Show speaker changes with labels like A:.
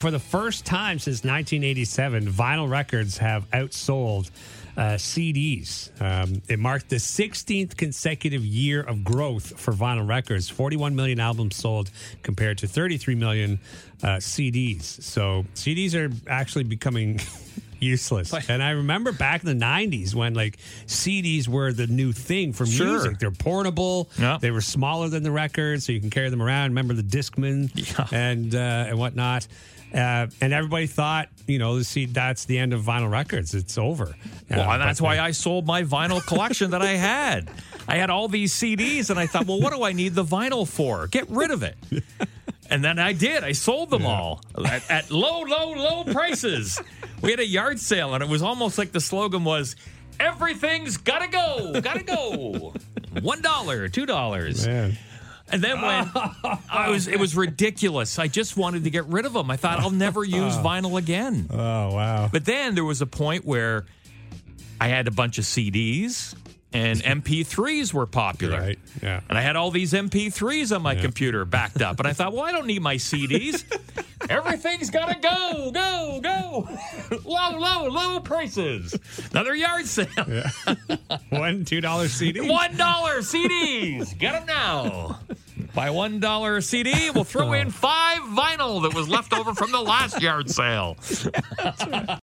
A: For the first time since 1987, vinyl records have outsold uh, CDs. Um, it marked the 16th consecutive year of growth for vinyl records. 41 million albums sold compared to 33 million uh, CDs. So CDs are actually becoming. useless. And I remember back in the 90s when like CDs were the new thing for
B: Sure.
A: music. They're portable.
B: Yeah.
A: They were smaller than the record, so you can carry them around. Remember the Discman
B: Yeah.
A: and uh, and whatnot. Uh, and everybody thought, you know, see, that's the end of vinyl records. It's over.
B: Well,
A: Uh,
B: and that's why I sold my vinyl collection that I had. I had all these CDs, and I thought, well, what do I need the vinyl for? Get rid of it. And then I did. I sold them all at, at low, low, low prices. We had a yard sale, and it was almost like the slogan was, "Everything's gotta go, gotta go." One dollar, two dollars. And then when I was, it was ridiculous. I just wanted to get rid of them. I thought I'll never use oh. vinyl again.
A: Oh, wow.
B: But then there was a point where I had a bunch of CDs and MP3s were popular.
A: Right. Yeah.
B: And I had all these MP3s on my computer backed up. And I thought, well, I don't need my CDs. Everything's got to go, go, go. low, low, low prices. Another yard sale.
A: One $2 CD.
B: $1 CDs. Get them now. Buy $1 CD, we'll throw in five vinyl that was left over from the last yard sale.